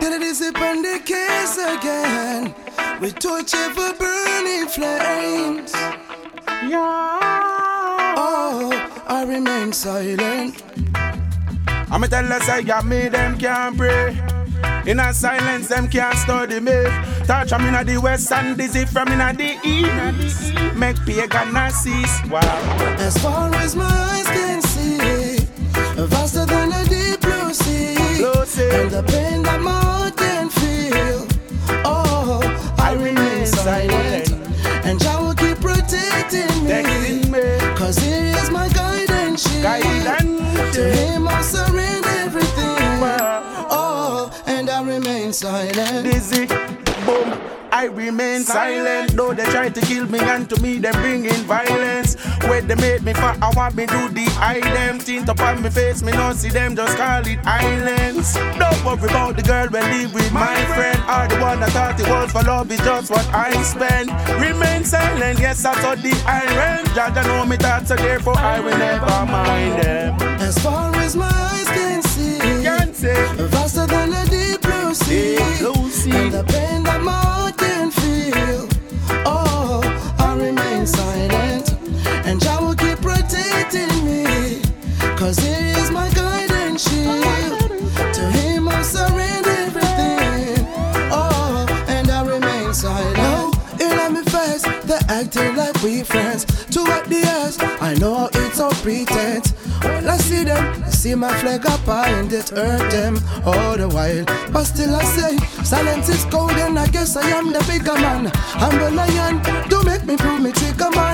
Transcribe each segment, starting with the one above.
Did it is upon the case again? We torch ever burning flames. Yeah. Oh, I remain silent. I'ma tell us I got me, them can't pray. In a silence, them can't study me. Torch I'm in the west and dizzy from in the east. Make pagan cease. Wow. As far as my eyes can see, vaster than a deep blue sea. Blue sea. And the pain silent. And Jah will keep protecting me. Cause He is my guidance. Guidance To. Him I surrender I remain silent. Though they try to kill me, and to me they bring in violence. Where they made me for, I want me do the them. Tint upon me face, me no see them, just call it islands. Don't worry about the girl when live with my friend. Or the one that thought it was for love is just what I spend. Remain silent, yes, I saw the iron. Jah Jah know me thoughts, so therefore I will never mind them. As far as my Cause He is my guidance shield. To Him I surrender everything. Oh, and I remain silent. No, in my face, they acting like we friends. To what the ass, I know it's all pretense. When I see them, I see my flag up high and it hurt them all the while. But still I say, silence is golden. I guess I am the bigger man. I'm the lion, don't make me prove me trigger man.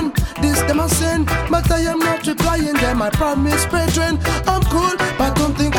Them a sin, but I am not replying them. I promise, brethren, I'm cool, but don't think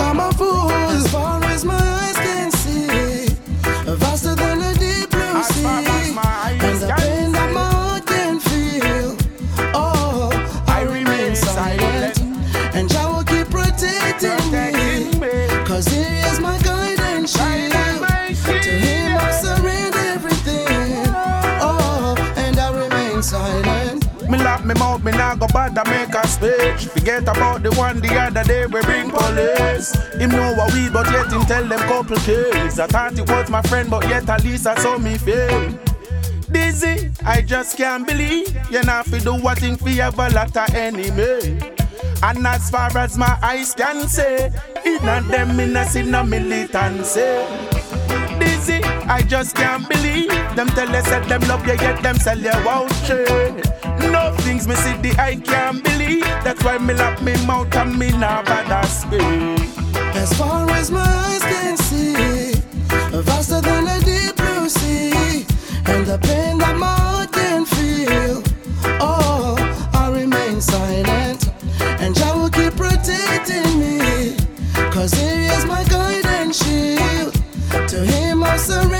Me mouth, me nah go bother make a speech. Forget about the one the other day we bring police. Him know what we, but yet him tell them couple kids. I thought it was my friend, but yet at least I saw me fail. Dizzy, I just can't believe you not fi do what thing fi have a lot of enemy. And as far as my eyes can say, it not them in a sin no militancy. I just can't believe them tell us that them love you yet them sell you out. No things me see the I can't believe. That's why me lock me mouth and me nah bother speak. As far as my eyes can see, vaster than a deep blue sea, and the pain that my heart can feel. Oh, I remain silent, and Jah will keep protecting me. Cause He is my guidance shield. To Him I surrender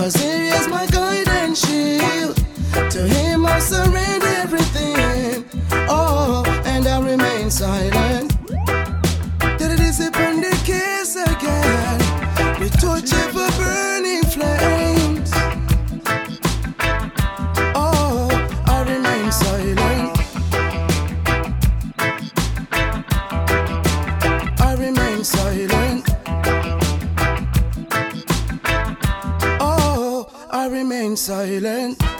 Cause He is my guidance shield. To Him I surrender everything. Oh, and I remain silent. Did it is upon the case again? We torch ever burning flames. Oh, I remain silent. I remain silent. Remain silent.